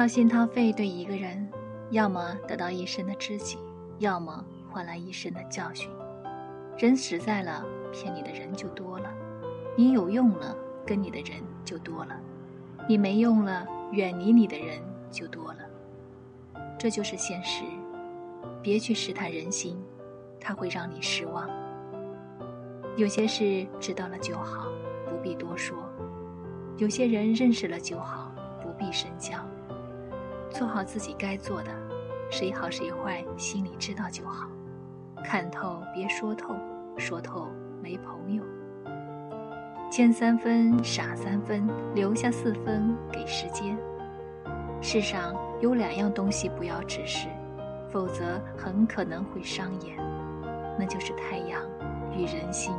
掏心掏肺对一个人，要么得到一生的知己，要么换来一生的教训。人实在了，骗你的人就多了；你有用了，跟你的人就多了；你没用了，远离你的人就多了。这就是现实。别去试探人心，它会让你失望。有些事知道了就好，不必多说；有些人认识了就好，不必深交。做好自己该做的，谁好谁坏心里知道就好。看透别说透，说透没朋友。奸三分，傻三分，留下四分给时间。世上有两样东西不要直视，否则很可能会伤眼，那就是太阳与人心。